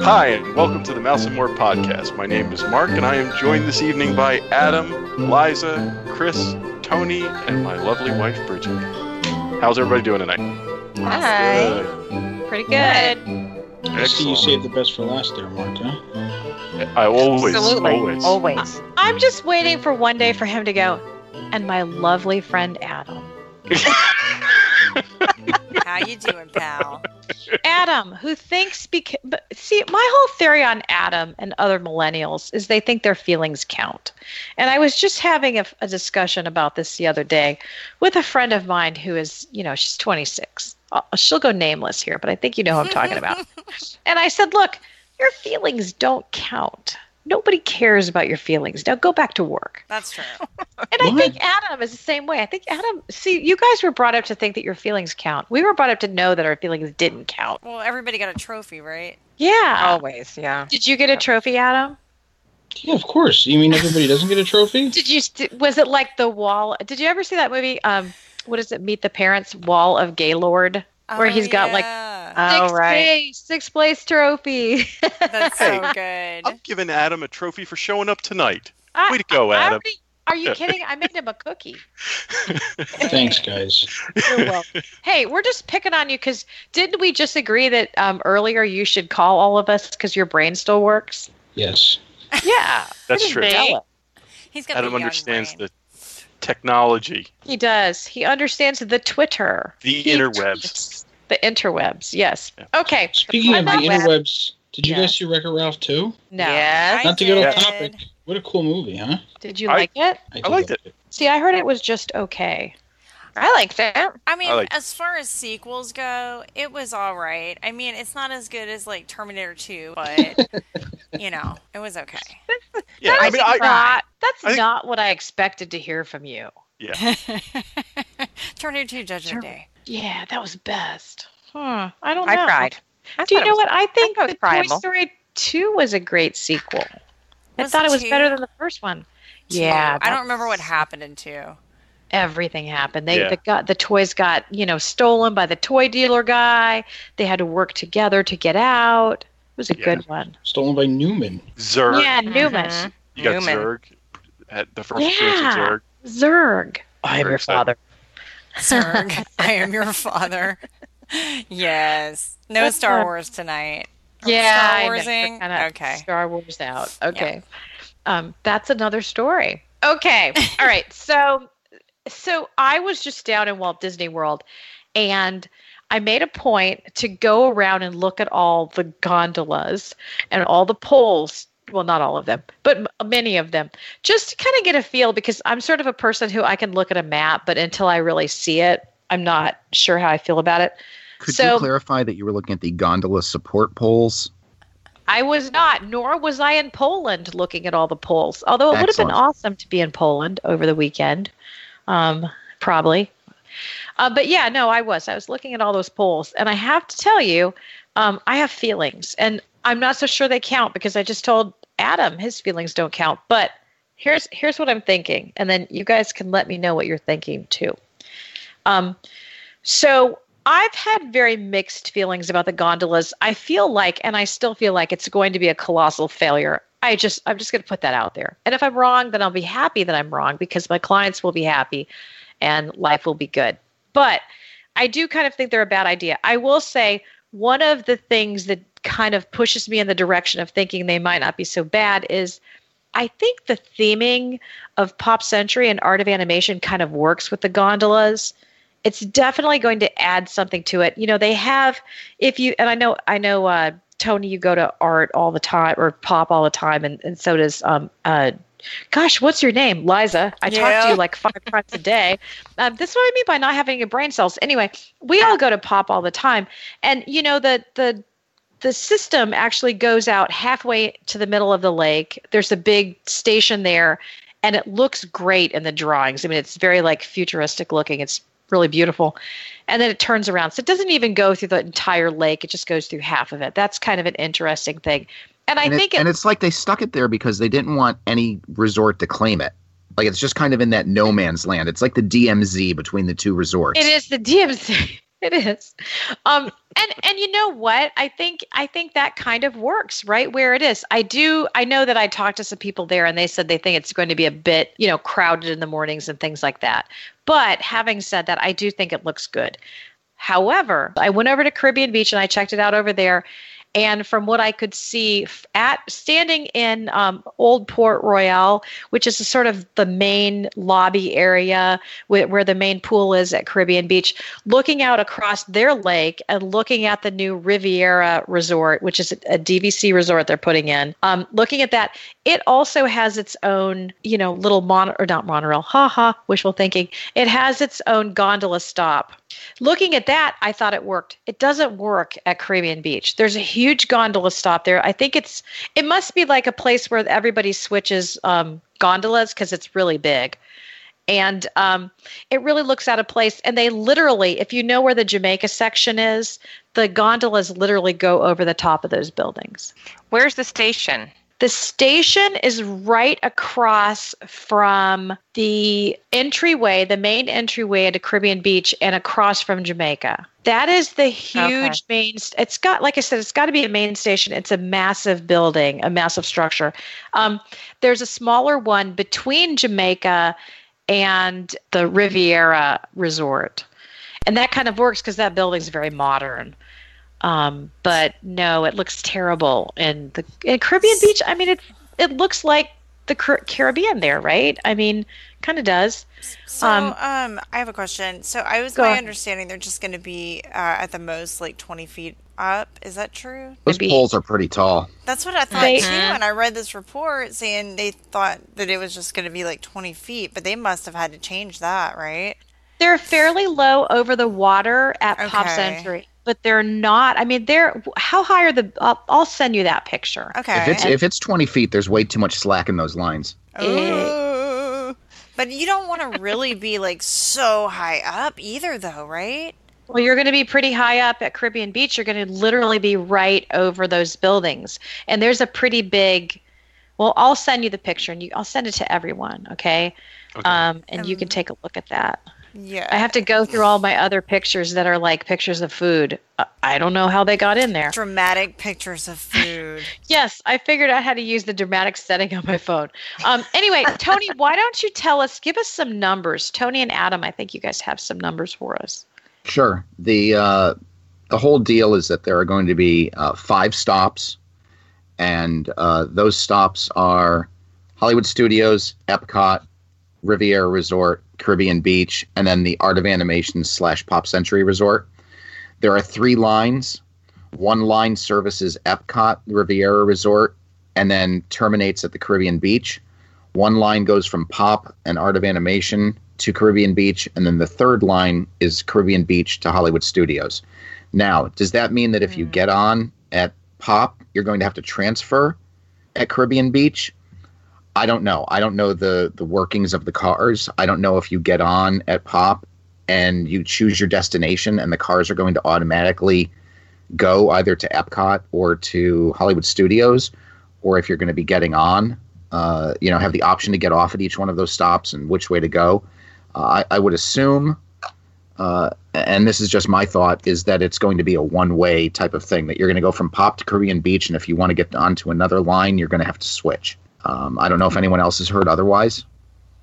Hi, and welcome to the Mouse and More podcast. My name is Mark, and I am joined this evening by Adam, Liza, Chris, Tony, and my lovely wife, Bridget. How's everybody doing tonight? Hi. Good. Pretty good. I see you Excellent. saved the best for last there, Mark, huh? I always, Absolutely. always. Always. I'm just waiting for one day for him to go, and my lovely friend Adam. How you doing, pal? Adam, who thinks because see, my whole theory on Adam and other millennials is they think their feelings count. And I was just having a, a discussion about this the other day with a friend of mine who is, you know, she's 26. Uh, she'll go nameless here, but I think you know who I'm talking about. and I said, look, your feelings don't count. Nobody cares about your feelings. Now go back to work. That's true. And I think Adam is the same way. I think Adam, see, you guys were brought up to think that your feelings count. We were brought up to know that our feelings didn't count. Well, everybody got a trophy, right? Yeah. Always, yeah. Did you get a trophy, Adam? Yeah, of course. You mean everybody doesn't get a trophy? Did you? Was it like the wall? Did you ever see that movie? Um, what is it? Meet the Parents, Wall of Gaylord, where Oh, he's got like yeah. Oh, sixth right. place, sixth place trophy. That's Hey. so good. I'm giving Adam a trophy for showing up tonight. I- Way to go, I Adam. already- are you kidding? I made him a cookie. Thanks, guys. You're welcome. hey, we're just picking on you because didn't we just agree that um, earlier you should call all of us because your brain still works? Yes. Yeah, That's true. tell him. He's got Adam the understands brain. the technology, He does. He understands the Twitter, the He interwebs. tweets The interwebs. Yes. Yeah. Okay. Speaking of the I'm interwebs, did you Yeah. guys see Wreck-It Ralph too? No. Yes. Not to get off did. topic. What a cool movie, huh? Did you I- like it? did I liked like it. See, I heard it was just okay. I liked it. I mean, I like- as far as sequels go, it was all right. I mean, it's not as good as like Terminator 2, but you know, it was okay. Yeah, I That's mean, I, not, that's I think- not what I expected to hear from you. yeah. Terminator 2 Judgment Day. Yeah, that was best. Hmm. I don't know. I know. cried. I Do you know was- what? I think thought it the Toy. Story 2 was a great sequel. I Was thought it it was better than the first one. Two. Yeah. I don't remember what happened in 2. everything happened. They Yeah. the, got the toys got you know stolen by the toy dealer guy. They had to work together to get out. It was a Yeah. good one. Stolen by Newman. Zurg. Yeah, Newman. Mhm. You got Newman. Zurg. at the first appearance of Yeah. Zurg. Zurg. I am Very your excited. father. Zurg, I am your father. yes. No That's Star not- Wars tonight. Are Yeah, Star. Warsing? Okay. Star Wars out. Okay. Um, that's another story. Okay. All right. So, so I was just down in Walt Disney World, and I made a point to go around and look at all the gondolas and all the poles. Well, not all of them, but many of them, just to kind of get a feel because I'm sort of a person who I can look at a map, but until I really see it, I'm not sure how I feel about it. Could So- you clarify that you were looking at the gondola support poles? I was not, nor was I in Poland looking at all the poles. Although it would have been awesome to be in Poland over the weekend, um, probably. Uh, but yeah, no, I was. I was looking at all those poles, and I have to tell you, um, I have feelings, and I'm not so sure they count because I just told Adam his feelings don't count. But here's here's what I'm thinking, and then you guys can let me know what you're thinking too. Um, so I've had very mixed feelings about the gondolas. I feel like, and I still feel like it's going to be a colossal failure. I just, I'm just going to put that out there. And if I'm wrong, then I'll be happy that I'm wrong because my clients will be happy and life will be good. But I do kind of think they're a bad idea. I will say one of the things that kind of pushes me in the direction of thinking they might not be so bad is I think the theming of Pop Century and Art of Animation kind of works with the gondolas it's definitely going to add something to it. You know, they have if you and I know I know uh Tony, you go to art all the time or pop all the time and, and so does um uh gosh, what's your name? Liza. I talk to you like five times a day. Um, this is what I mean by not having your brain cells. Anyway, we all go to pop all the time. And you know, the the the system actually goes out halfway to the middle of the lake. There's a big station there, and it looks great in the drawings. I mean, it's very like futuristic looking. It's really beautiful. And then it turns around. So it doesn't even go through the entire lake. It just goes through half of it. That's kind of an interesting thing. And I and, think it, it, and it's like they stuck it there because they didn't want any resort to claim it. Like it's just kind of in that no man's land. It's like the DMZ between the two resorts. it is the DMZ. it is. Um, and and you know what? I think I think that kind of works right where it is. I do. I know that I talked to some people there, and they said they think it's going to be a bit, you know, crowded in the mornings and things like that. But having said that, I do think it looks good. However, I went over to Caribbean Beach and I checked it out over there. And from what I could see at standing in um, Old Port Royal, which is sort of the main lobby area where, where the main pool is at Caribbean Beach, looking out across their lake and looking at the new Riviera Resort, which is a, DVC resort they're putting in, um, looking at that, it also has its own, you know, little mon or not monorail, ha ha, wishful thinking. It has its own gondola stop. Looking at that, I thought it worked. It doesn't work at Caribbean Beach. There's a huge gondola stop there. I think it's it must be like a place where everybody switches um, gondolas because it's really big. And um, it really looks out of place. And they literally, if you know where the Jamaica section is, the gondolas literally go over the top of those buildings. Where's the station? The station is right across from the entryway, the main entryway to Caribbean Beach, and across from Jamaica. That is the huge main. It's got, like I said, it's got to be a main station. It's a massive building, a massive structure. Um, there's a smaller one between Jamaica and the Riviera Resort, and that kind of works because that building's very modern. Um, but no, it looks terrible. And the in Caribbean Beach, I mean, it it looks like the Car- Caribbean there, right? I mean, kind of does. So, Um, um, I have a question. So, I was my ahead. understanding they're just going to be uh, at the most like 20 feet up. Is that true? Those Maybe- poles are pretty tall. That's what I thought They- too. And I read this report saying they thought that it was just going to be like 20 feet, but they must have had to change that, right? They're fairly low over the water at Pop Okay. Century, but they're not. I mean, they're how high are the? I'll, I'll send you that picture. Okay. If it's if it's 20 feet, there's way too much slack in those lines. Ooh. But you don't want to really be like so high up either, though, right? Well, you're going to be pretty high up at Caribbean Beach. You're going to literally be right over those buildings, and there's a pretty big. Well, I'll send you the picture, and you, I'll send it to everyone. Okay, Okay. um, and you can Um, take a look at that. Yeah. I have to go through all my other pictures that are like pictures of food. Uh, I don't know how they got in there. dramatic pictures of food. Yes, I figured out how to use the dramatic setting on my phone. Um, anyway, Tony, why don't you tell us, give us some numbers? Tony and Adam, I think you guys have some numbers for us. Sure. The uh, the whole deal is that there are going to be uh, five stops, and uh, those stops are Hollywood Studios, Epcot, Riviera Resort, Caribbean Beach, and then the Art of Animation slash Pop Century Resort. There are three lines. One line services Epcot, Riviera Resort, and then terminates at the Caribbean Beach. One line goes from Pop and Art of Animation to Caribbean Beach, and then the third line is Caribbean Beach to Hollywood Studios. Now, does that mean that if you hmm. get on at Pop, you're going to have to transfer at Caribbean Beach? I don't know. I don't know the the workings of the cars. I don't know if you get on at Pop and you choose your destination, and the cars are going to automatically go either to Epcot or to Hollywood Studios, or if you're going to be getting on, uh, you know, have the option to get off at each one of those stops and which way to go. Uh, I, I would assume, uh, and this is just my thought, is that it's going to be a one-way type of thing. That you're going to go from Pop to Caribbean Beach, and if you want to get onto another line, you're going to have to switch. Um, I don't know if anyone else has heard otherwise,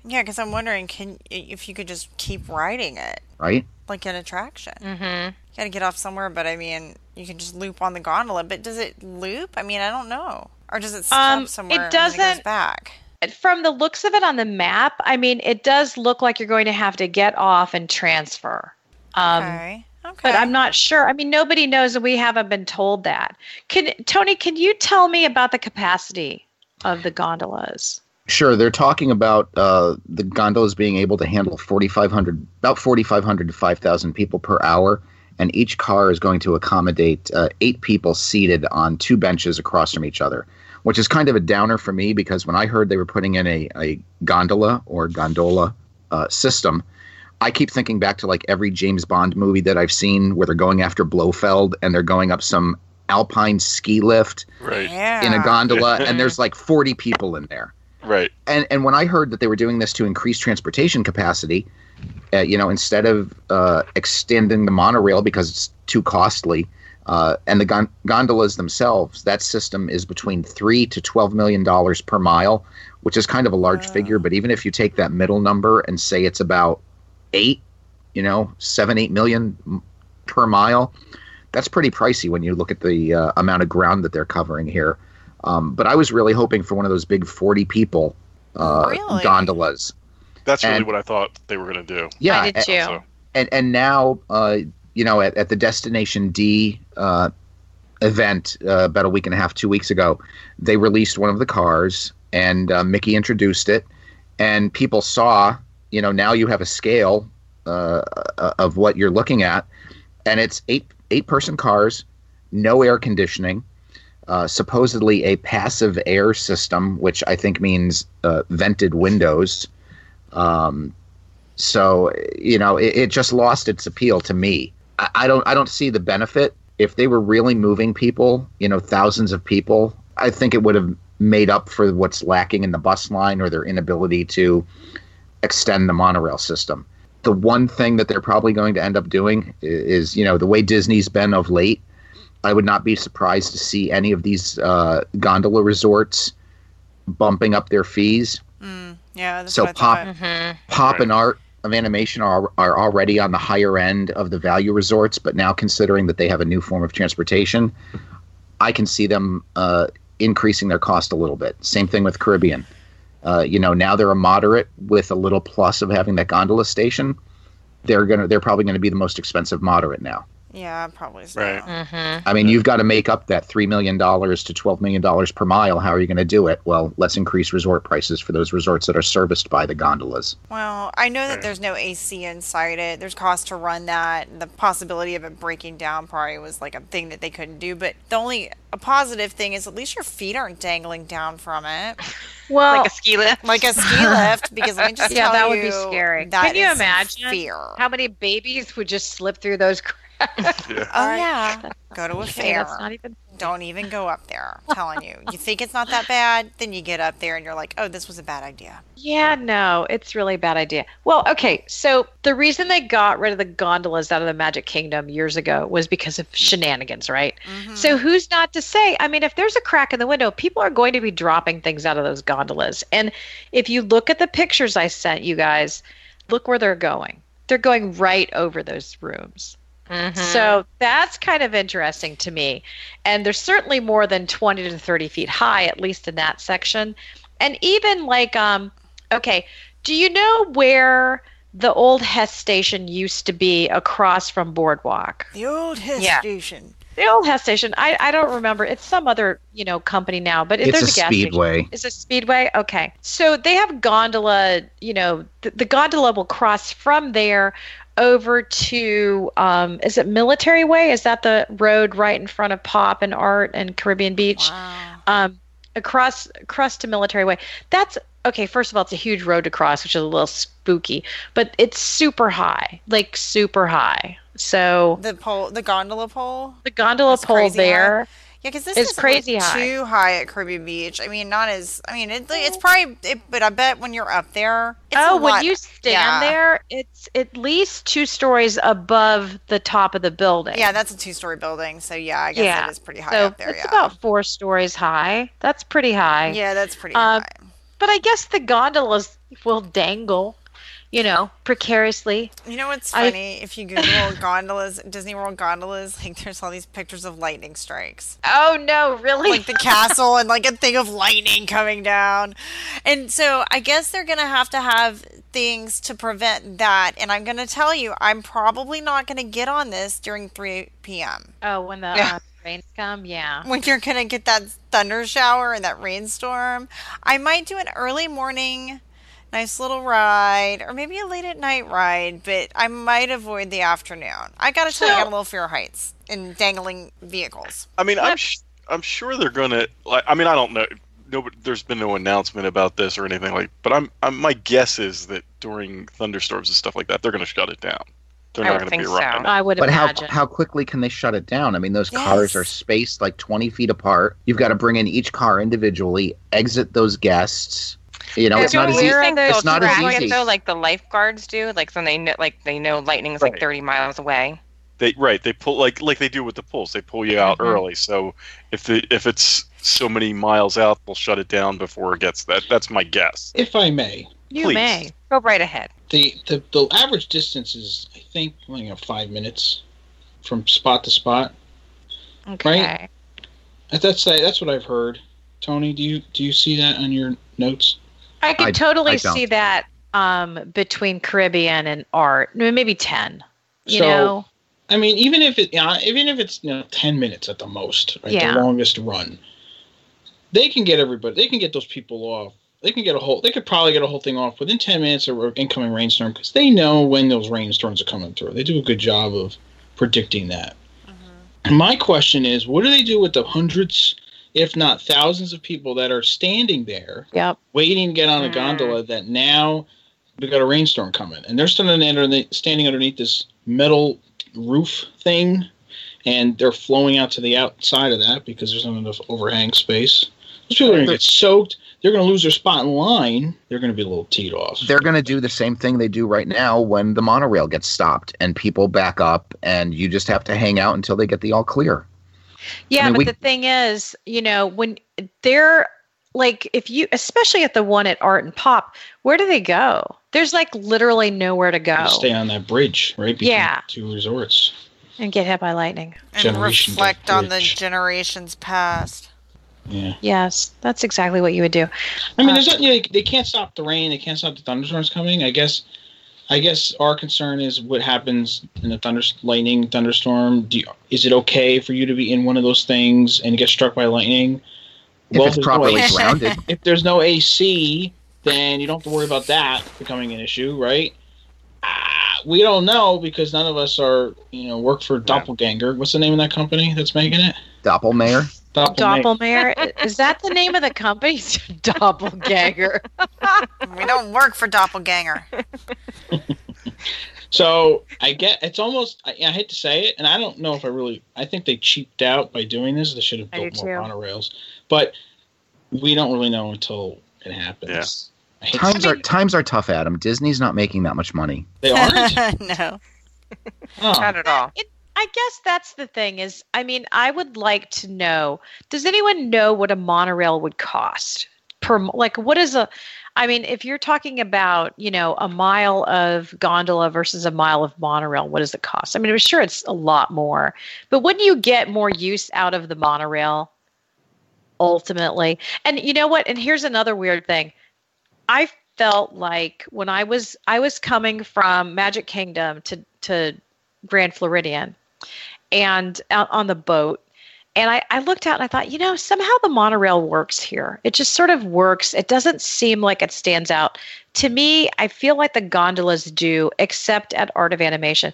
yeah, because I'm wondering, can if you could just keep riding it right? like an attraction? Mm-hmm. You got to get off somewhere, but I mean, you can just loop on the gondola. But does it loop? I mean, I don't know. Or does it stop Um, it somewhere and it goes doesn't- back? From the looks of it on the map, I mean, it does look like you're going to have to get off and transfer. Um, okay. Okay. But I'm not sure. I mean, nobody knows, and we haven't been told that. Can Tony? Can you tell me about the capacity of the gondolas? Sure, they're talking about uh, the gondolas being able to handle 4,500, about 4,500 to 5,000 people per hour, and each car is going to accommodate uh, eight people seated on two benches across from each other, which is kind of a downer for me because when I heard they were putting in a, a gondola or gondola uh, system, I keep thinking back to like every James Bond movie that I've seen where they're going after Blofeld and they're going up some alpine ski lift Right. Yeah. in a gondola and there's like 40 people in there Right. and and when I heard that they were doing this to increase transportation capacity, uh, you know, instead of uh, extending the monorail because it's too costly, uh, and the gon- gondolas themselves, that system is between three to twelve million dollars per mile, which is kind of a large Wow. figure. But even if you take that middle number and say it's about eight, you know, seven eight million m- per mile, that's pretty pricey when you look at the uh, amount of ground that they're covering here. Um, but I was really hoping for one of those big forty people uh, Really? gondolas. That's really And- what I thought they were going to do. Yeah, I did a- too. So, and and now uh, you know at, at the Destination D uh, event uh, about a week and a half, two weeks ago, they released one of the cars, and uh, Mickey introduced it, and people saw. You know, now you have a scale uh, uh, of what you're looking at, and it's eight eight person cars, no air conditioning. Uh, supposedly a passive air system, which I think means uh, vented windows. Um, so you know, it, it just lost its appeal to me. I, I don't I don't see the benefit. If they were really moving people, you know, thousands of people, I think it would have made up for what's lacking in the bus line or their inability to extend the monorail system. The one thing that they're probably going to end up doing is, you know, the way Disney's been of late. I would not be surprised to see any of these uh, gondola resorts bumping up their fees. Mm, yeah, that's So what pop- thought. Mhm. pop Right. and art of animation are, are already on the higher end of the value resorts, but now considering that they have a new form of transportation, I can see them uh, increasing their cost a little bit. Same thing with Caribbean. Uh, you know, now they're a moderate with a little plus of having that gondola station. They're gonna, they're probably going to be the most expensive moderate now. Yeah, probably so. Right. Mhm. I mean, you've got to make up that three million dollars to twelve million dollars per mile. How are you going to do it? Well, let's increase resort prices for those resorts that are serviced by the gondolas. Well, I know that there's no AC inside it. There's cost to run that. The possibility of it breaking down probably was like a thing that they couldn't do. But the only a positive thing is at least your feet aren't dangling down from it Well, like a ski lift. like a ski lift. Because let me just Yeah, tell that would be scary. that Can you is imagine fear? how many babies would just slip through those cracks? Yeah. Oh Alright. yeah, go to a Okay, fair. that's not even. Don't even go up there. I'm telling you, you think it's not that bad, then you get up there and you're like, oh, this was a bad idea. Yeah, no, it's really a bad idea. Well, okay, so the reason they got rid of the gondolas out of the Magic Kingdom years ago was because of shenanigans, right? Mhm. So who's not to say? I mean, if there's a crack in the window, people are going to be dropping things out of those gondolas. And if you look at the pictures I sent you guys, look where they're going. They're going right over those rooms. Mhm. So that's kind of interesting to me. And there's certainly more than 20 to 30 feet high, at least in that section. And even like, um, okay, do you know where the old Hess station used to be across from Boardwalk? the old Hess Yeah. station. The old Hess station, I, I don't remember. It's some other, you know, company now, but It's there's a a, gas station. speedway. Is it Speedway? Okay. So they have gondola, you know, the, the gondola will cross from there over to, um, is it Military Way? Is that the road right in front of Pop and Art and Caribbean Beach? Wow. Um, across, across to Military Way. That's, okay, first of all, it's a huge road to cross, which is a little spooky, but it's super high, like super high. So The pole, the gondola pole. the gondola pole there. high. Yeah, because this is crazy like high. too high at Caribbean Beach. I mean, not as. I mean, it, it's probably. It, but I bet when you're up there, it's oh, when lot- you stand yeah. there, it's at least two stories above the top of the building. Yeah, that's a two-story building. So yeah, I guess Yeah. it is pretty high so up there. it's Yeah. about four stories high. That's pretty high. yeah, that's pretty Um, high. But I guess the gondolas will dangle, you know, precariously. You know what's I- funny? if you Google gondolas, Disney World gondolas, like there's all these pictures of lightning strikes. Oh no, really? like the castle and like a thing of lightning coming down. And so I guess they're going to have to have things to prevent that. And I'm going to tell you, I'm probably not going to get on this during 3 p.m. oh, when the Yeah. uh, rains come, yeah. When you're going to get that thunder shower and that rainstorm, I might do an early morning. Nice little ride, or maybe a late at night ride, but I might avoid the afternoon. I gotta tell you, I got a little fear of heights and dangling vehicles. I mean, I'm sh- I'm sure they're gonna. Like, I mean, I don't know. No, there's been no announcement about this or anything like. But I'm, I'm my guess is that during thunderstorms and stuff like that, they're gonna shut it down. They're I not would gonna think be so. around. I would But how imagine. how quickly can they shut it down? I mean, those cars are spaced like twenty feet apart. You've got to bring in each car individually, exit those guests, You know, it's Don't not as easy. It's not as easy. though, like the lifeguards do, like so they know, like they know lightning's like Right. 30 miles away. They right. They pull like like they do with the pools. They pull you out Mhm. early. So if the if it's so many miles out, they'll shut it down before it gets that. That's my guess. If I may, You Please. may. Go right ahead. the, the the average distance is I think you know five minutes from spot to spot. Okay. That's that's what I've heard. Tony, do you do you see that on your notes? I could I- totally I see that um, between Caribbean and art. Maybe 10. You So, know? I mean, even if it, uh, even if it's you know ten minutes at the most, right, Yeah. the longest run, they can get everybody. They can get those people off. They can get a whole. They could probably get a whole thing off within ten minutes of an incoming rainstorm because they know when those rainstorms are coming through. They do a good job of predicting that. My question is, what do they do with the hundreds, if not thousands, of people that are standing there Yep. waiting to get on a gondola that now we got a rainstorm coming. And they're standing underneath, standing underneath this metal roof thing and they're flowing out to the outside of that because there's not enough overhang space. Those people are going to get soaked. They're going to lose their spot in line. They're going to be a little teed off. They're going to do the same thing they do right now when the monorail gets stopped and people back up, and you just have to hang out until they get the all clear. Yeah, I mean, but we- the thing is, you know, when they're like, if you, especially at the one at Art and Pop, where do they go? There's like literally nowhere to go Just stay on that bridge right between Yeah. the two resorts and get hit by lightning. And Generation reflect on the generations past. yeah Yes, that's exactly what you would do. I mean, Uh, there's not, you know, they can't stop the rain. They can't stop the thunderstorms coming. I guess, I guess our concern is what happens in a thunder, lightning thunderstorm. Do you, is it okay for you to be in one of those things and get struck by lightning? If Well, it's no properly AC. grounded, If there's no AC, then you don't have to worry about that becoming an issue, right? Ah, we don't know because none of us are, you know, work for Doppelganger. What's the name of that company that's making it? Doppelmayr. Doppelganger. Doppelmayr, is that the name of the company? Doppelganger. We don't work for Doppelganger. So I get it's almost I, I hate to say it, and I don't know if I really I think they cheaped out by doing this. They should have built more too. monorails, but we don't really know until it happens. I hate to Times are it. times are tough, Adam. Disney's not making that much money. they aren't. no. Oh, Not at all. I guess that's the thing is, I mean, I would like to know, does anyone know what a monorail would cost per, like, what is a, I mean, if you're talking about, you know, a mile of gondola versus a mile of monorail, what does it cost? I mean, I'm sure it's a lot more, but wouldn't you get more use out of the monorail ultimately? And you know what? And here's another weird thing. I felt like when I was I was coming from Magic Kingdom to to Grand Floridian and out on the boat and I, I looked out and I thought, you know, somehow the monorail works here. It just sort of works. It doesn't seem like it stands out. To me, I feel like the gondolas do, except at Art of Animation.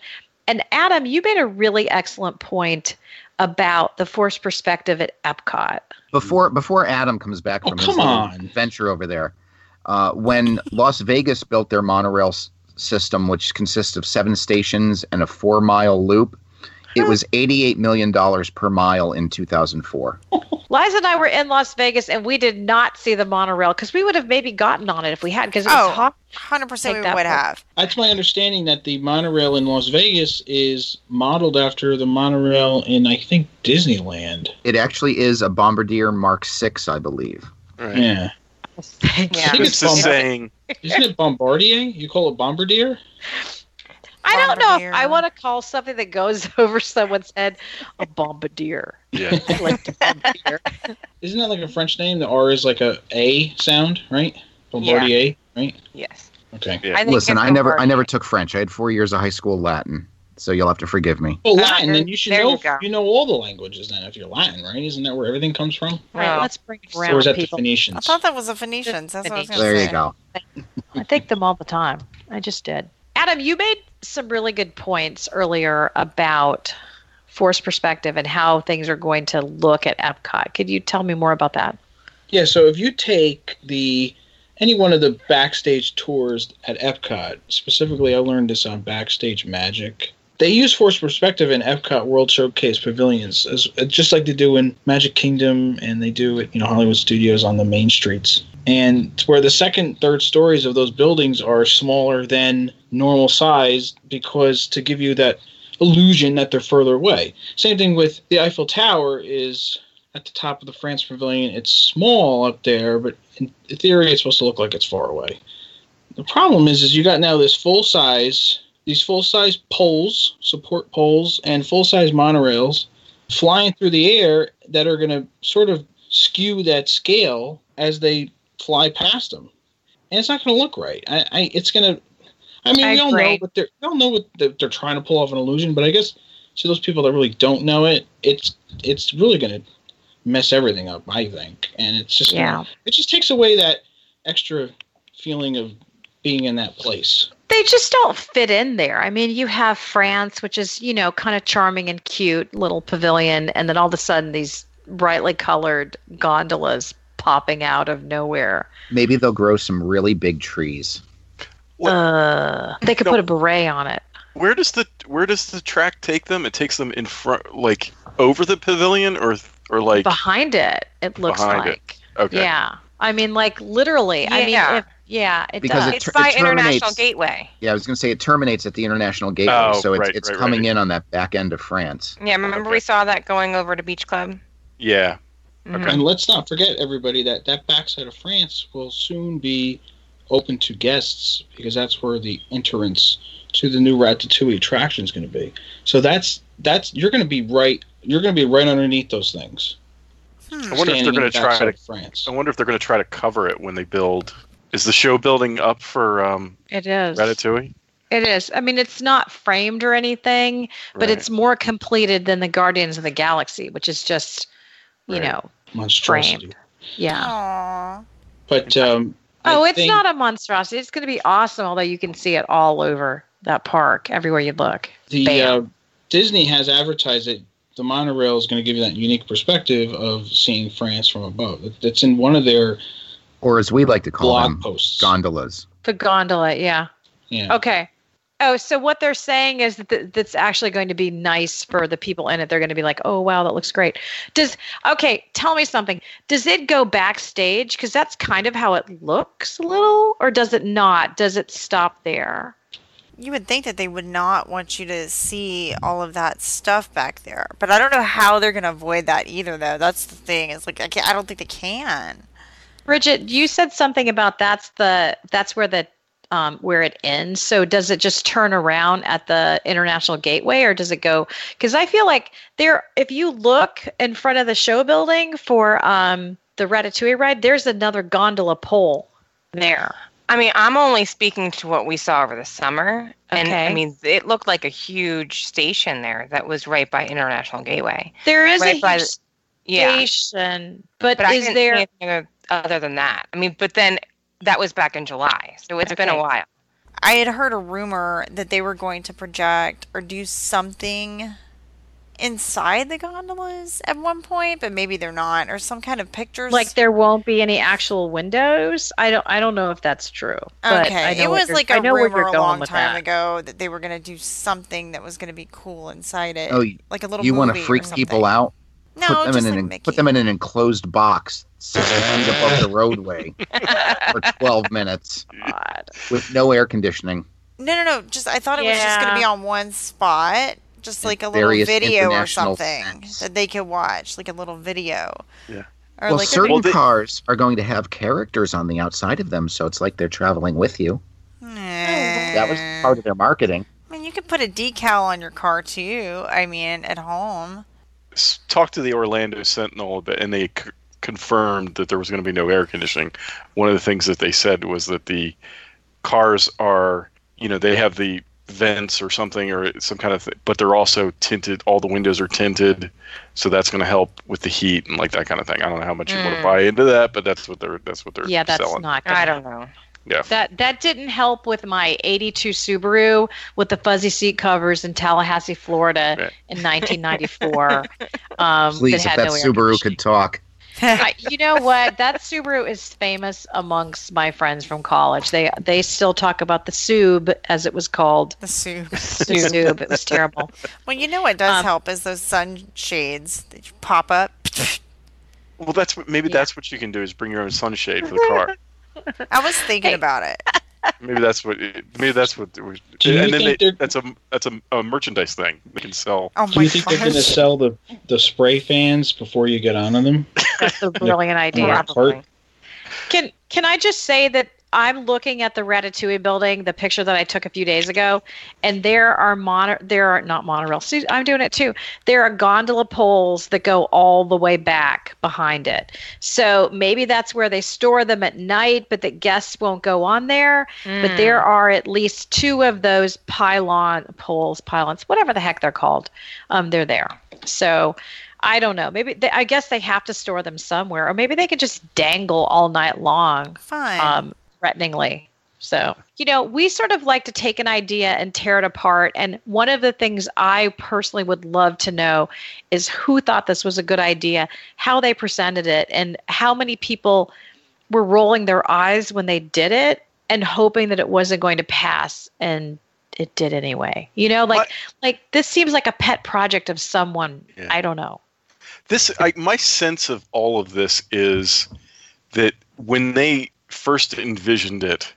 And Adam, you made a really excellent point about the forced perspective at Epcot. Before before Adam comes back Oh, from his come little on. adventure over there, uh, when Las Vegas built their monorail s- system, which consists of seven stations and a four mile loop, it was eighty eight million dollars per mile in two thousand four. Liza and I were in Las Vegas and we did not see the monorail because we would have maybe gotten on it if we had because it was Oh. hot. 100% Take we that would one. have. That's my understanding that the monorail in Las Vegas is modeled after the monorail in I think Disneyland. It actually is a Bombardier Mark Six, I believe. Right. Yeah, Thank Yeah. I think It's it's the Bombardier. saying. Isn't it Bombardier? You call it Bombardier? I don't know if I want to call something that goes over someone's head a bombardier. Yeah. Like bombardier. Isn't that like a French name? The R is like a A sound, right? Bombardier, right? Yes. Okay. Yeah. I think Listen, I never I never took French. I had four years of high school Latin, so you'll have to forgive me. Well, Ah, Latin, then you should there know you you know all the languages then if you're Latin, right? Isn't that where everything comes from? Right. Well, let's bring it or is around, that the people. I thought that was the Phoenicians. That's what I was going to There you go. I think them all the time. I just did. Adam, you made some really good points earlier about force perspective and how things are going to look at Epcot. Could you tell me more about that? Yeah, so if you take the any one of the backstage tours at Epcot, specifically I learned this on Backstage Magic they use force perspective in Epcot World Showcase pavilions, as, just like they do in Magic Kingdom and they do at you know Hollywood Studios on the main streets. And where the second, third stories of those buildings are smaller than normal size because to give you that illusion that they're further away. Same thing with the Eiffel Tower is at the top of the France Pavilion. It's small up there, but in theory, it's supposed to look like it's far away. The problem is, is you got now this full size, these full size poles, support poles, and full size monorails flying through the air that are going to sort of skew that scale as they fly past them, and it's not going to look right. I, I it's going to. I mean, I we all know, agree. but they're we all know what they're, they're trying to pull off an illusion. But I guess to those people that really don't know it, it's it's really going to mess everything up. I think, and it's just Yeah. it just takes away that extra feeling of being in that place. They just don't fit in there. I mean, you have France, which is, you know, kind of charming and cute little pavilion, and then all of a sudden these brightly colored gondolas popping out of nowhere. Maybe they'll grow some really big trees. What- Uh, they could No. put a beret on it. Where does the where does the track take them? It takes them in front, like over the pavilion, or or like Behind it, it looks Behind it. like. okay. Yeah. I mean, like literally. I mean, Yeah. if, yeah, it Because does. it It's ter- by it International Gateway. Yeah, I was going to say it terminates at the International Gateway, Oh, so it's right, it's right, coming right. in on that back end of France. Yeah, remember Okay. we saw that going over to Beach Club? Yeah. Mhm. Okay. And let's not forget, everybody, that that backside of France will soon be open to guests because that's where the entrance to the new Ratatouille attraction is going to be. So that's that's you're going to be right. You're going to be right underneath those things. I wonder if they're going to try to. France. I wonder if they're going to try to cover it when they build. Is the show building up for um, It is. Ratatouille? It is. I mean, it's not framed or anything, but Right. it's more completed than the Guardians of the Galaxy, which is just, you Right. know, Monstrosity. framed. Yeah. Aw. But um, Oh, I it's think- not a monstrosity. It's going to be awesome, although you can see it all over that park, everywhere you look. The uh, Disney has advertised that the monorail is going to give you that unique perspective of seeing France from above. That's in one of their Or as we like to call blog them, posts. gondolas. The gondola, yeah. Yeah. Okay. Oh, so what they're saying is that th- that's actually going to be nice for the people in it. They're going to be like, "Oh, wow, that looks great." Does okay? Tell me something. Does it go backstage? Because that's kind of how it looks a little, or does it not? Does it stop there? You would think that they would not want you to see all of that stuff back there, but I don't know how they're going to avoid that either. Though that's the thing. It's like I, can't, I don't think they can. Bridget, you said something about that's the that's where the um, where it ends. So does it just turn around at the international gateway, or does it go? Because I feel like there, if you look in front of the show building for um, the Ratatouille ride, there's another gondola pole there. I mean, I'm only speaking to what we saw over the summer. And I mean, it looked like a huge station there that was right by International Gateway. There is Right a huge the- Yeah. station, but, But I is there? anything other than that. I mean, but then that was back in July. So it's been a while. I had heard a rumor that they were going to project or do something inside the gondolas at one point, but maybe they're not, or some kind of pictures. Like there won't be any actual windows. I don't. I don't know if that's true. But I okay, know it was like I a know rumor a long time that. ago that they were going to do something that was going to be cool inside it. Oh, like a little. you want to freak people out? No, put them just in like an Mickey. put them in an enclosed box six feet above the roadway for 12 minutes God. with no air conditioning. No, no, no. Just I thought it was just going to be on one spot, just like a little video or something sets. that they could watch, like a little video. Yeah. Or well, like certain Well, they- cars are going to have characters on the outside of them, so it's like they're traveling with you. That was part of their marketing. I mean, you could put a decal on your car too. I mean, at home. S- Talked to the Orlando Sentinel a bit, and they c- confirmed that there was going to be no air conditioning. One of the things that they said was that the cars are, you know, they have the vents or something or some kind of, th- but they're also tinted. All the windows are tinted, so that's going to help with the heat and like that kind of thing. I don't know how much you want to Mm. buy into that, but that's what they're that's what they're Yeah, that's selling. not. Gonna I don't know. Yeah. That that didn't help with my '82 Subaru with the fuzzy seat covers in Tallahassee, Florida, Right. in 1994. Um, Please, that if that no Subaru could talk. I, you know what? That Subaru is famous amongst my friends from college. They they still talk about the Sub as it was called. The soup. The Sub. It was terrible. Well, you know what does Um, help is those sunshades that pop up. Well, that's what maybe Yeah. that's what you can do is bring your own sunshade for the car. I was thinking Hey. about it. maybe that's what. Maybe that's what. It was, Do you and then think they, they're- that's a that's a, a merchandise thing they can sell. Oh Do my you think they're going to sell the the spray fans before you get onto them? That's a brilliant idea. Can can I just say that I'm looking at the Ratatouille building, the picture that I took a few days ago, and there are mono there are not monorails. See, I'm doing it too. There are gondola poles that go all the way back behind it. So maybe that's where they store them at night, but that guests won't go on there. But Mm. there are at least two of those pylon poles, pylons, whatever the heck they're called. Um, they're there. So I don't know. Maybe they, I guess they have to store them somewhere, or maybe they could just dangle all night long, Fine. um, threateningly. So you know, we sort of like to take an idea and tear it apart. And one of the things I personally would love to know is who thought this was a good idea, how they presented it, and how many people were rolling their eyes when they did it and hoping that it wasn't going to pass and it did anyway. You know, like What- like this seems like a pet project of someone. Yeah. I don't know. This, I, my sense of all of this is that when they first envisioned it,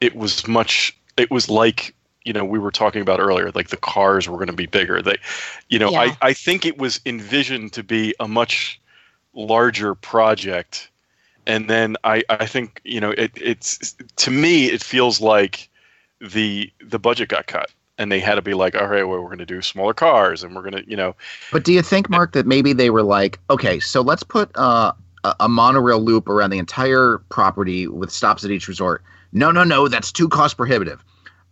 it was much. It was like you know we were talking about earlier, like the cars were going to be bigger. They, you know, Yeah. I I think it was envisioned to be a much larger project, and then I I think you know it it's to me it feels like the the budget got cut. And they had to be like, all right, well, we're going to do smaller cars, and we're going to, you know, But do you think, Mark, that maybe they were like, okay, so let's put uh, a, a monorail loop around the entire property with stops at each resort? No, no, no, that's too cost prohibitive.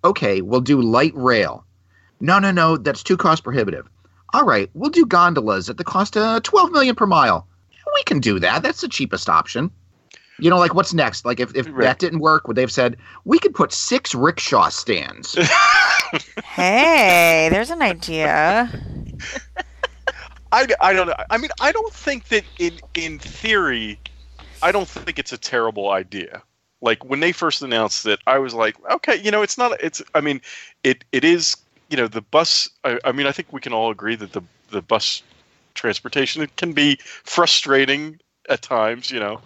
Okay, we'll do light rail. No, no, no, that's too cost prohibitive. All right, we'll do gondolas at the cost of twelve million per mile. We can do that. That's the cheapest option. You know, like what's next? Like if, if Right. that didn't work, would they have said we could put six rickshaw stands? hey, there's an idea. I, I don't know. I mean, I don't think that in in theory, I don't think it's a terrible idea. Like when they first announced it, I was like, okay, you know, it's not. It's. I mean, it it is. You know, the bus. I, I mean, I think we can all agree that the the bus transportation it can be frustrating at times. You know,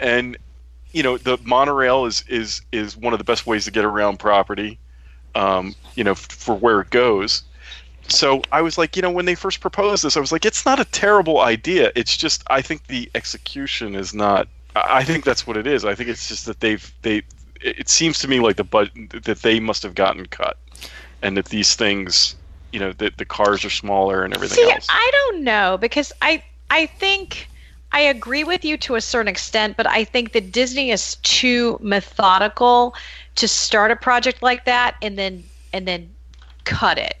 and you know the monorail is is is one of the best ways to get around property. Um, you know, f- for where it goes so I was like, you know, when they first proposed this, I was like, it's not a terrible idea. It's just I think the execution is not. I think that's what it is. I think it's just that they've they. It seems to me like the budget that they must have gotten cut, and that these things, you know, that the cars are smaller and everything See, else. I don't know because I I think I agree with you to a certain extent, but I think that Disney is too methodical to start a project like that and then and then cut it.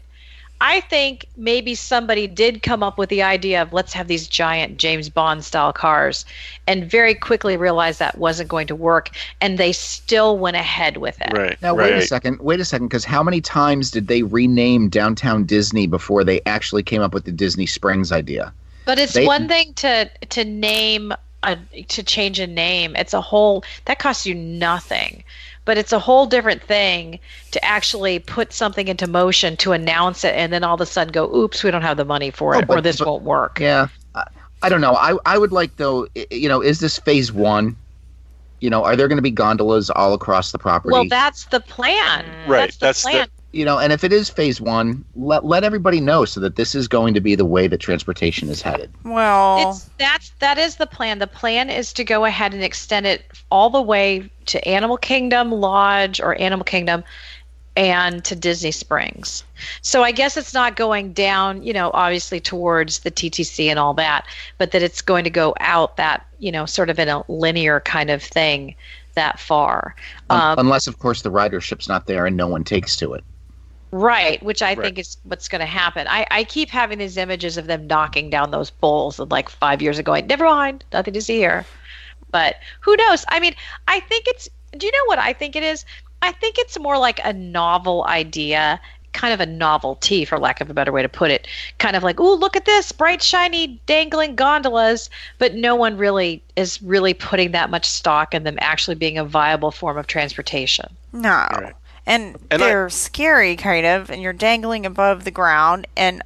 I think maybe somebody did come up with the idea of let's have these giant James Bond style cars and very quickly realized that wasn't going to work and they still went ahead with it. right. Now right. wait a second. Wait a second, because how many times did they rename downtown Disney before they actually came up with the Disney Springs idea? But it's They- one thing to to name a to change a name. It's a whole that costs you nothing. But it's a whole different thing to actually put something into motion to announce it and then all of a sudden go, "Oops, we don't have the money for Oh, it, or this but- won't work." Yeah, I, I don't know. I I would like though. You know, is this phase one? You know, are there going to be gondolas all across the property? Well, that's the plan. Right, That's the that's the- plan. You know, and if it is phase one, let let everybody know so that this is going to be the way that transportation is headed. Well, It's that's that is the plan. The plan is to go ahead and extend it all the way to Animal Kingdom Lodge or Animal Kingdom and to Disney Springs. So I guess it's not going down, you know, obviously towards the TTC and all that, but that it's going to go out that, you know, sort of in a linear kind of thing that far. Un- Um, unless, of course, the ridership's not there and no one takes to it. Right, which I Right. think is what's going to happen. I, I keep having these images of them knocking down those bowls and like five years ago. Never mind, nothing to see here. But who knows? I mean, I think it's. Do you know what I think it is? I think it's more like a novel idea kind of a novelty, for lack of a better way to put it. Kind of like, oh, look at this bright, shiny, dangling gondolas, but no one really is really putting that much stock in them actually being a viable form of transportation. No. Right. And, And they're scary, kind of, and you're dangling above the ground. And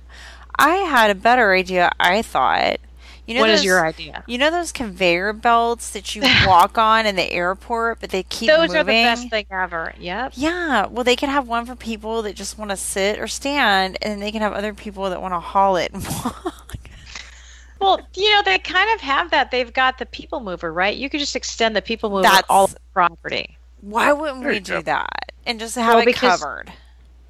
I had a better idea, I thought. You know what is those- your idea? You know those conveyor belts that you walk on in the airport, but they keep Those moving? are the best thing ever. Yep. Yeah, well, they could have one for people that just want to sit or stand, and then they can have other people that want to haul it and walk. Well, you know, they kind of have that. They've got the people mover, right? You could just extend the people mover That's- all the property. Why wouldn't we do go. that and just have Well, it because- covered?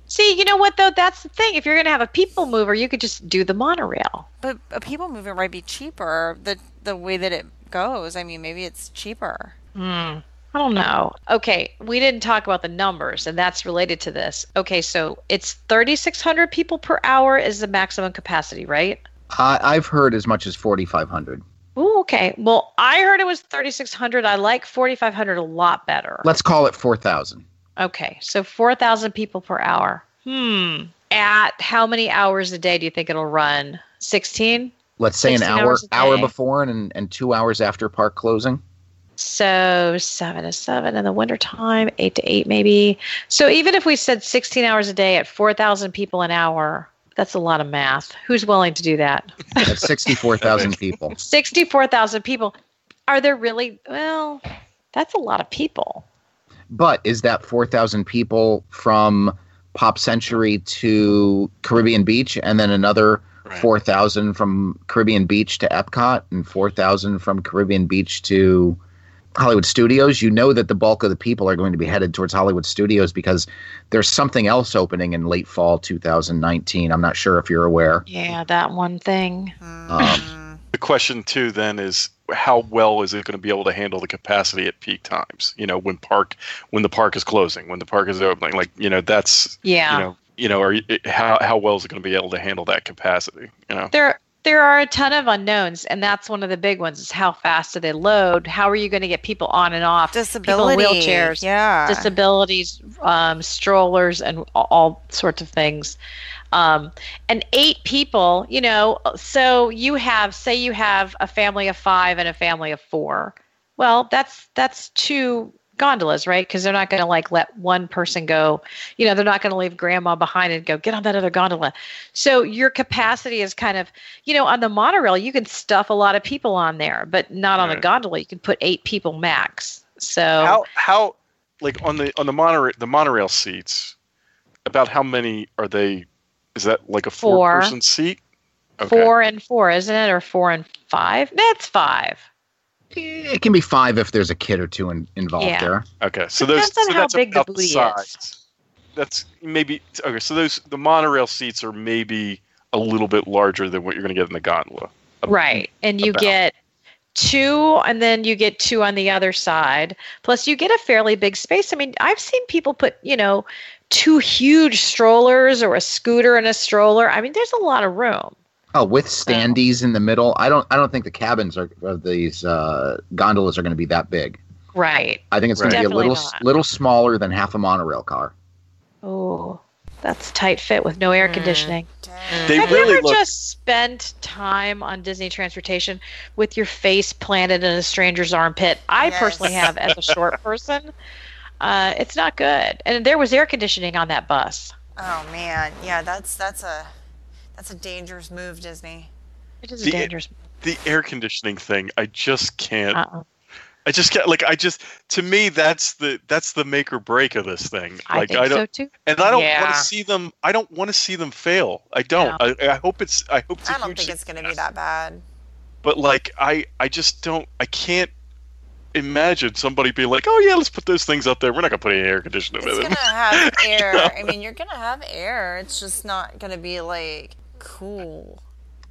See, you know what though? That's the thing. If you're going to have a people mover, you could just do the monorail. But a people mover might be cheaper. The the way that it goes, I mean, maybe it's cheaper. Hmm. I don't know. Okay, we didn't talk about the numbers, and that's related to this. Okay, so it's 3,600 people per hour is the maximum capacity, right? I, I've heard as much as 4,500. Ooh, okay. Well, I heard it was 3,600. I like 4,500 a lot better. Let's call it 4,000. Okay, so 4,000 people per hour. Hmm. At how many hours a day do you think it'll run? 16? Let's say an hour hour before and, and two hours after park closing. So 7 to 7 in the wintertime, 8 to 8 maybe. So even if we said 16 hours a day at 4,000 people an hour, that's a lot of math. Who's willing to do that? That's 64,000 people. 64,000 people. Are there really? Well, that's a lot of people. But is that 4,000 people from Pop Century to Caribbean Beach and then another Right. 4,000 from Caribbean Beach to Epcot and 4,000 from Caribbean Beach to Hollywood Studios? You know that the bulk of the people are going to be headed towards Hollywood Studios because there's something else opening in late fall 2019. I'm not sure if you're aware. Yeah, that one thing. Mm. Question too then is how well is it going to be able to handle the capacity at peak times? You know, when park when the park is closing, when the park is opening, like you know that's Yeah. you know you know are you, how how well is it going to be able to handle that capacity? You know, there there are a ton of unknowns and that's one of the big ones is how fast do they load how are you going to get people on and off Disability. people in wheelchairs Yeah. disabilities um, strollers and all, sorts of things um, and eight people you know so you have say you have a family of five and a family of four well that's that's two gondolas right because they're not going to like let one person go you know they're not going to leave grandma behind and go get on that other gondola so your capacity is kind of you know on the monorail you can stuff a lot of people on there but not on a gondola you can put eight people max so how how like on the on the monorail the monorail seats, about how many are they? Is that like a Four. four person seat? Okay. four and four isn't it or four and five that's five It can be five if there's a kid or two in, involved Yeah. there. Okay, so those Depends on so how that's big the about booty is. That's maybe okay. So those the monorail seats are maybe a little bit larger than what you're going to get in the gondola. Right. And you about. get two, and then you get two on the other side. Plus, you get a fairly big space. I mean, I've seen people put, you know, two huge strollers or a scooter and a stroller. I mean, there's a lot of room. Oh, with standees in the middle. I don't. I don't think the cabins are of these uh, gondolas are going to be that big. Right. I think it's going to be a little not. little smaller than half a monorail car. Oh, that's tight fit with no air conditioning. Dang. They Have really you ever look. just spent time on Disney transportation with your face planted in a stranger's armpit? I Yes. personally have as a short person. Uh, it's not good. And there was air conditioning on that bus. Oh man, yeah, that's that's a that's a dangerous move, Disney. It is The- dangerous. the air conditioning thing, I just can't. Uh-uh. I just can't. Like I just to me that's the that's the make or break of this thing. I think I don't. so too. And I don't want to see them. I don't want to see them fail. I don't. I, I hope it's. I hope it's. a I don't think it's going to be that bad. But like, I, I just don't. I can't imagine somebody being like, "Oh yeah, let's put those things up there. We're not gonna put any air conditioning It's in gonna have air. I mean, you're going to have air. It's just not going to be like cool.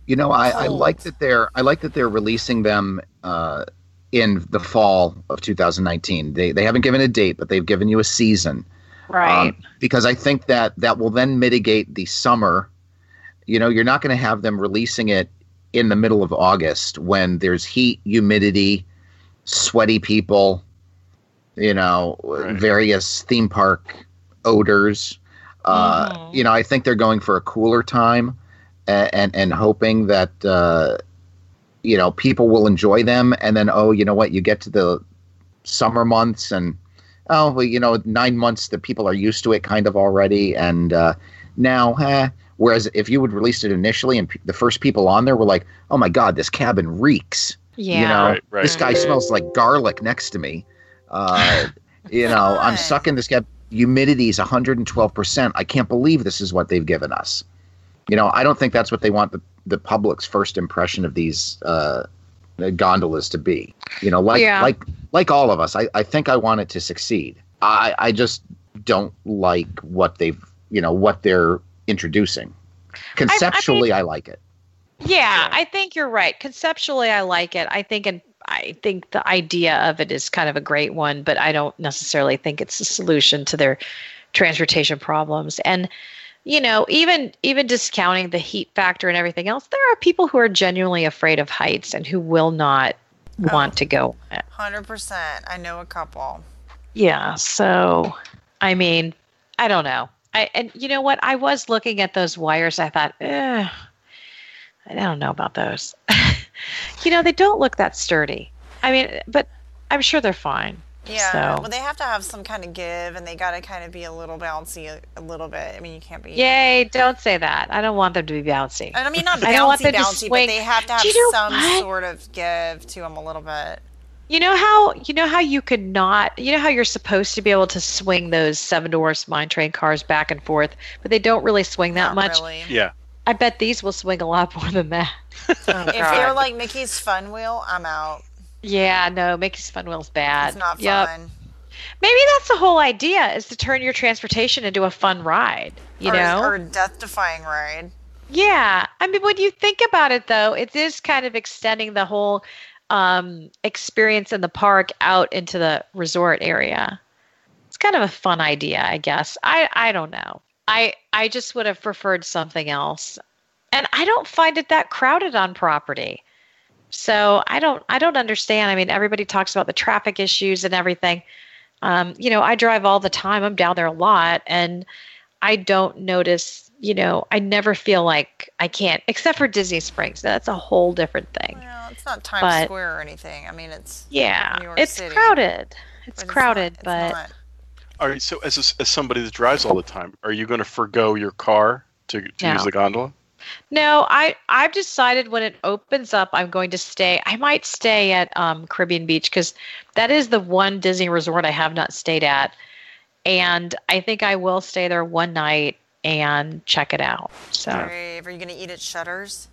You know, I, I like that they're I like that they're releasing them uh, in the fall of 2019. They they haven't given a date, but they've given you a season. Right. Um, because I think that that will then mitigate the summer. You know, you're not going to have them releasing it in the middle of August when there's heat, humidity, sweaty people, you know, Right. various theme park odors. Uh, Mhm. You know, I think they're going for a cooler time, and and, and hoping that uh, you know people will enjoy them, and then oh, you know what, you get to the summer months and oh, well, you know, nine months that people are used to it kind of already, and uh, now, eh. Whereas if you would release it initially and p- the first people on there were like, oh my god, this cabin reeks. Yeah. You know, Right, right. this guy smells like garlic next to me. Uh, you know, I'm sucking this guy. Humidity is 112%. I can't believe this is what they've given us. You know, I don't think that's what they want the, the public's first impression of these uh, gondolas to be. You know, like Yeah. like like all of us, I, I think I want it to succeed. I, I just don't like what they've you know what they're introducing. Conceptually, I, like it. Yeah, I think you're right. Conceptually, I like it. I think, and I think the idea of it is kind of a great one, but I don't necessarily think it's a solution to their transportation problems. And you know, even even discounting the heat factor and everything else, there are people who are genuinely afraid of heights and who will not want to go. on it. Hundred percent. I know a couple. Yeah. So, I mean, I don't know. I and you know what? I was looking at those wires. I thought, eh, I don't know about those. you know, they don't look that sturdy. I mean, but I'm sure they're fine. Yeah. So- Well, they have to have some kind of give, and they got to kind of be a little bouncy, a, a little bit. I mean, you can't be. Yay! Don't say that. I don't want them to be bouncy. And I mean, not bouncy, I don't want bouncy, them to swing. but they have to have you know some what? sort of give to them a little bit. You know how you know how you could not. You know how you're supposed to be able to swing those Seven Dwarfs Mine Train cars back and forth, but they don't really swing that Not much. Really. Yeah. I bet these will swing a lot more than that. Oh, If they're like Mickey's Fun Wheel, I'm out. Yeah, no, Mickey's Fun Wheel's bad. It's not Yep. fun. Maybe that's the whole idea is to turn your transportation into a fun ride, you or, know? or a death-defying ride. yeah. I mean, when you think about it though, it is kind of extending the whole um, experience in the park out into the resort area. It's kind of a fun idea, I guess. I I don't know. I I just would have preferred something else. And I don't find it that crowded on property. So I don't I don't understand. I mean, everybody talks about the traffic issues and everything. Um, you know, I drive all the time. I'm down there a lot, and I don't notice. You know, I never feel like I can't, except for Disney Springs. That's a whole different thing. Well, it's not Times But- Square or anything. I mean, it's Yeah, New York it's City. crowded. It's but crowded, it's but not. All right. So, as a, as somebody that drives all the time, are you going to forego your car to, to No. use the gondola? No, I I've decided when it opens up, I'm going to stay. I might stay at um, Caribbean Beach because that is the one Disney resort I have not stayed at, and I think I will stay there one night and check it out. So Brave. Are you going to eat at Shutters?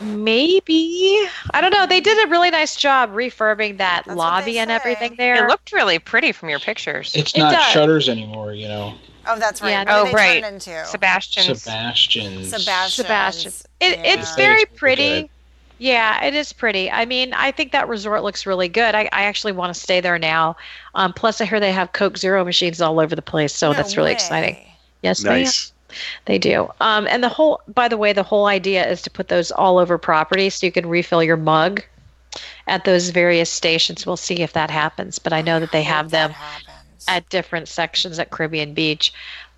maybe I don't know. They did a really nice job refurbing that That's lobby and say. everything It looked really pretty from your pictures. It's It not does. shutters anymore, you know. Oh, that's right. Yeah. Oh, they right. Turn into? Sebastian's. Sebastian's. Sebastian. Sebastian. It, Yeah. It's very It's pretty pretty. good. Yeah, it is pretty. I mean, I think that resort looks really good. I, I actually want to stay there now. Um, plus, I hear they have Coke Zero machines all over the place, so No that's really way. exciting. Yes, they Nice. they do. Um, and the whole, by the way, the whole idea is to put those all over property so you can refill your mug at those various stations. We'll see if that happens, but I know that they have them happens. At different sections at Caribbean Beach.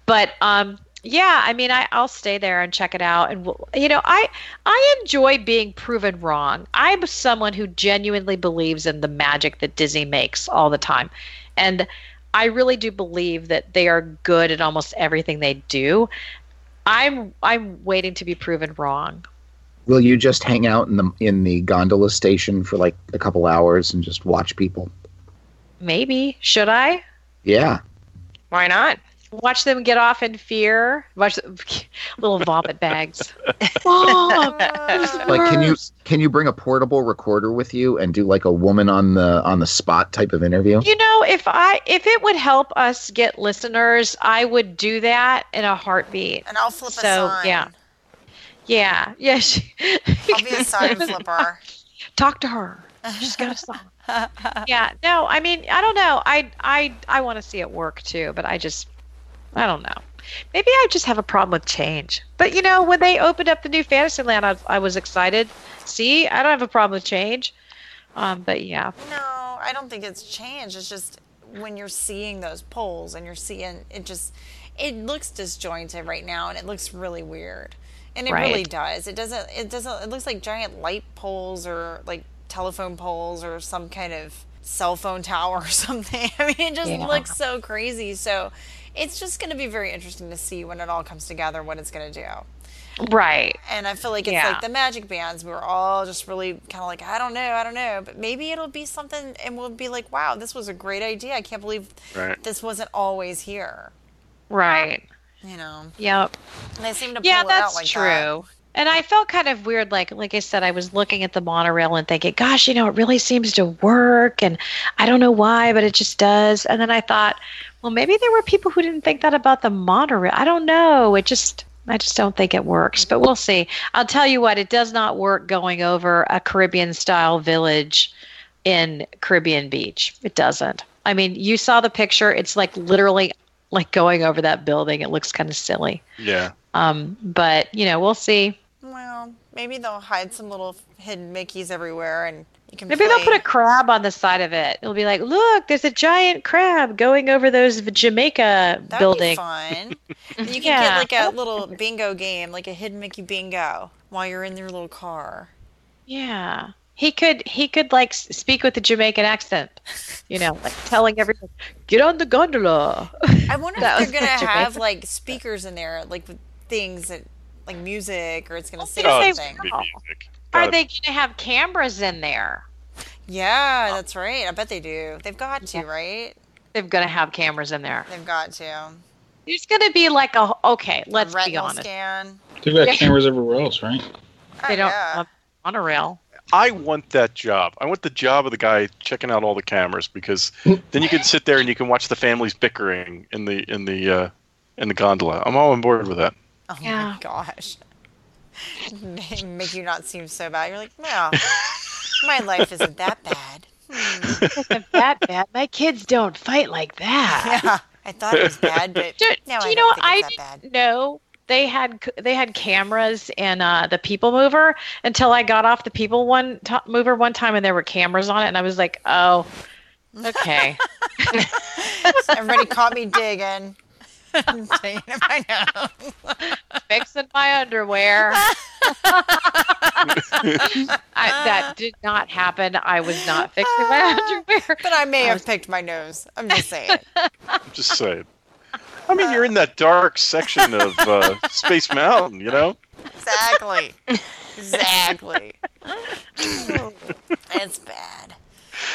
But um, yeah, I mean, I, I'll stay there and check it out. And we'll, you know, I I enjoy being proven wrong. I'm someone who genuinely believes in the magic that Disney makes all the time, and I really do believe that they are good at almost everything they do. I'm I'm waiting to be proven wrong. Will you just hang out in the in the gondola station for like a couple hours and just watch people? Maybe should I? Yeah. Why not? Watch them get off in fear. Watch little vomit bags. Mom, Like can you can you bring a portable recorder with you and do like a woman on the on the spot type of interview? You know, if I if it would help us get listeners, I would do that in a heartbeat. And I'll flip So, a sign. yeah. Yeah, yeah. She, I'll be a sign flipper. Talk to her. She's got a song. Yeah. No, I mean, I don't know. I I I want to see it work too, but I just I don't know. Maybe I just have a problem with change. But you know, when they opened up the new Fantasyland, I, I was excited. See, I don't have a problem with change. Um, but yeah, No, I don't think it's changed. It's just when you're seeing those poles and you're seeing it just it looks disjointed right now, and it looks really weird. And it Right. really does. It doesn't. It doesn't. It looks like giant light poles or like telephone poles or some kind of cell phone tower or something. I mean, it just Yeah. looks so crazy. So it's just going to be very interesting to see when it all comes together what it's going to do. Right. And I feel like it's Yeah. like the magic bands. We were all just really kind of like, I don't know, I don't know. But maybe it'll be something and we'll be like, wow, this was a great idea. I can't believe Right. this wasn't always here. Right. You know, Yep. and they seem to pull Yeah, it out that's like true. that. And I felt kind of weird, like like I said, I was looking at the monorail and thinking, "Gosh, you know, it really seems to work," and I don't know why, but it just does. And then I thought, well, maybe there were people who didn't think that about the monorail. I don't know. It just, I just don't think it works. But we'll see. I'll tell you what, it does not work going over a Caribbean-style village in Caribbean Beach. It doesn't. I mean, you saw the picture. It's like literally like going over that building. It looks kind of silly. Yeah. Um, but you know, we'll see. Well, maybe they'll hide some little hidden Mickeys everywhere and you can Maybe they'll put a crab on the side of it. It'll be like, look, there's a giant crab going over those Jamaica That'd building. be fun. You can Yeah. get like a little bingo game, like a hidden Mickey bingo, while you're in your little car. Yeah. He could he could like speak with a Jamaican accent, you know, like telling everyone, get on the gondola. I wonder That if they're gonna such have great- like speakers in there, like with things that, like music, or it's gonna say Oh, something. gonna be will. music. Are they going to have cameras in there? Yeah, oh. that's right. I bet they do. They've got to, Yeah. right? They're going to have cameras in there. They've got to. There's going to be like a okay. Let's be retinal honest. scan. They've got Yeah. cameras everywhere else, right? Oh, they Oh, don't yeah. have monorail. I want that job. I want the job of the guy checking out all the cameras because then you can sit there and you can watch the families bickering in the in the uh, in the gondola. I'm all on board with that. Oh Yeah. my gosh. Make you not seem so bad. You're like, no, my life isn't that bad. Hmm. Isn't that bad? My kids don't fight like that. Yeah, I thought it was bad, but Do, now do I you don't know think I it's that didn't know they had they had cameras in uh, the People Mover until I got off the People one t- Mover one time and there were cameras on it and I was like, oh, okay. Everybody caught me digging. Digging in my nose. Fixing my underwear. I, that did not happen. I was not fixing my underwear. But I may I have was- picked my nose. I'm just saying. I'm just saying. I mean, you're in that dark section of uh, Space Mountain, you know. Exactly. Exactly. it's bad.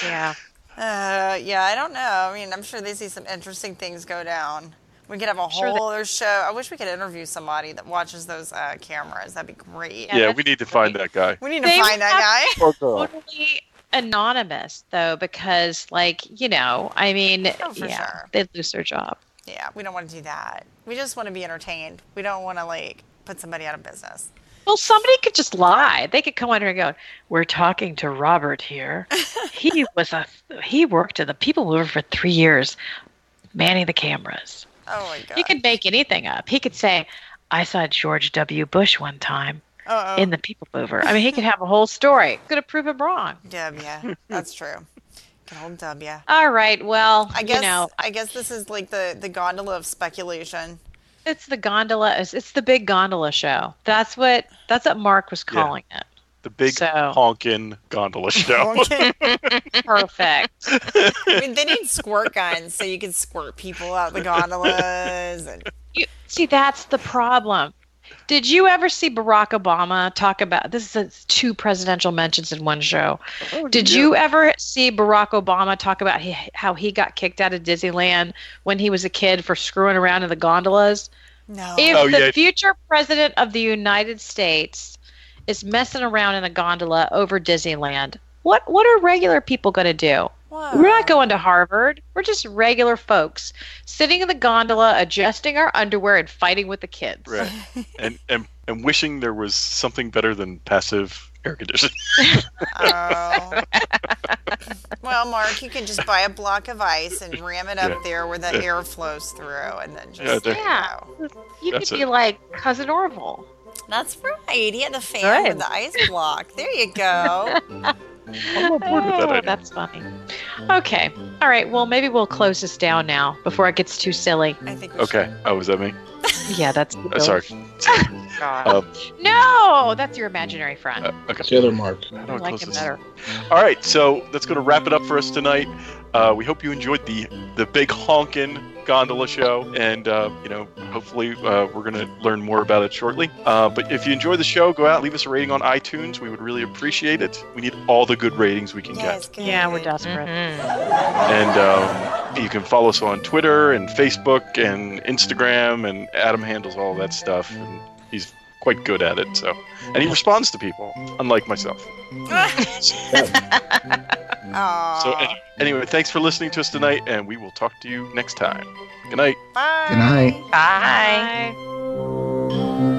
Yeah. Uh, yeah, I don't know. I mean, I'm sure they see some interesting things go down. We could have a Sure whole other show. I wish we could interview somebody that watches those uh, cameras. That'd be great. Yeah, Yeah, we need to find that guy. We need to They find that guy. Totally anonymous though, because like you know, I mean, Oh, yeah, sure. they'd lose their job. Yeah, we don't want to do that. We just want to be entertained. We don't want to like put somebody out of business. Well, somebody could just lie. They could come on here and go, "We're talking to Robert here. He was a he worked at the People Mover for three years, manning the cameras. Oh my god. He could make anything up. He could say, "I saw George W. Bush one time Uh-oh. in the People Mover." I mean, he could have a whole story. Could have proved him wrong. Yeah, yeah, That's true. Good old W. All right. Well, I guess you know, I guess this is like the the gondola of speculation. it's the gondola. It's, it's the big gondola show. That's what that's what Mark was Yeah. calling it. The big So- honkin' gondola show. Perfect. I mean, they need squirt guns so you can squirt people out the gondolas. And You, see, that's the problem. Did you ever see Barack Obama talk about this? Is a, two presidential mentions in one show. Oh, did you ever see Barack Obama talk about he, how he got kicked out of Disneyland when he was a kid for screwing around in the gondolas? no, If Oh, the yeah. future president of the United States is messing around in a gondola over Disneyland, what what are regular people going to do? Whoa. We're not going to Harvard. We're just regular folks sitting in the gondola, adjusting our underwear and fighting with the kids. Right. And, and and wishing there was something better than passive air conditioning. Oh. well, Mark, you can just buy a block of ice and ram it up Yeah. there where the Yeah. air flows through, and then just Yeah, there- there you Yeah. You That's could it. be like cousin Orville. That's right. He had the fan Good. with the ice block. There you go. I'm on board with that Oh, idea. That's funny. Okay. All right. Well, maybe we'll close this down now before it gets too silly. I think we Okay. Oh, was that me? Yeah, that's. Uh, sorry. God. Uh, No, that's your imaginary friend. uh, okay. It's the other Mark. I do I like him this? better. All right, so that's going to wrap it up for us tonight. Uh, we hope you enjoyed the the big honkin' gondola show, and uh, you know, hopefully, uh, we're going to learn more about it shortly. Uh, but if you enjoy the show, go out, leave us a rating on iTunes. We would really appreciate it. We need all the good ratings we can Yes, get, good. Yeah, we're desperate. Mhm. and um, you can follow us on Twitter and Facebook and Instagram. And Adam handles all that stuff, and he's quite good at it. So, and he responds to people, unlike myself. Aw. So any- anyway, thanks for listening to us tonight, and we will talk to you next time. Good night. Bye. Good night. Bye. Bye.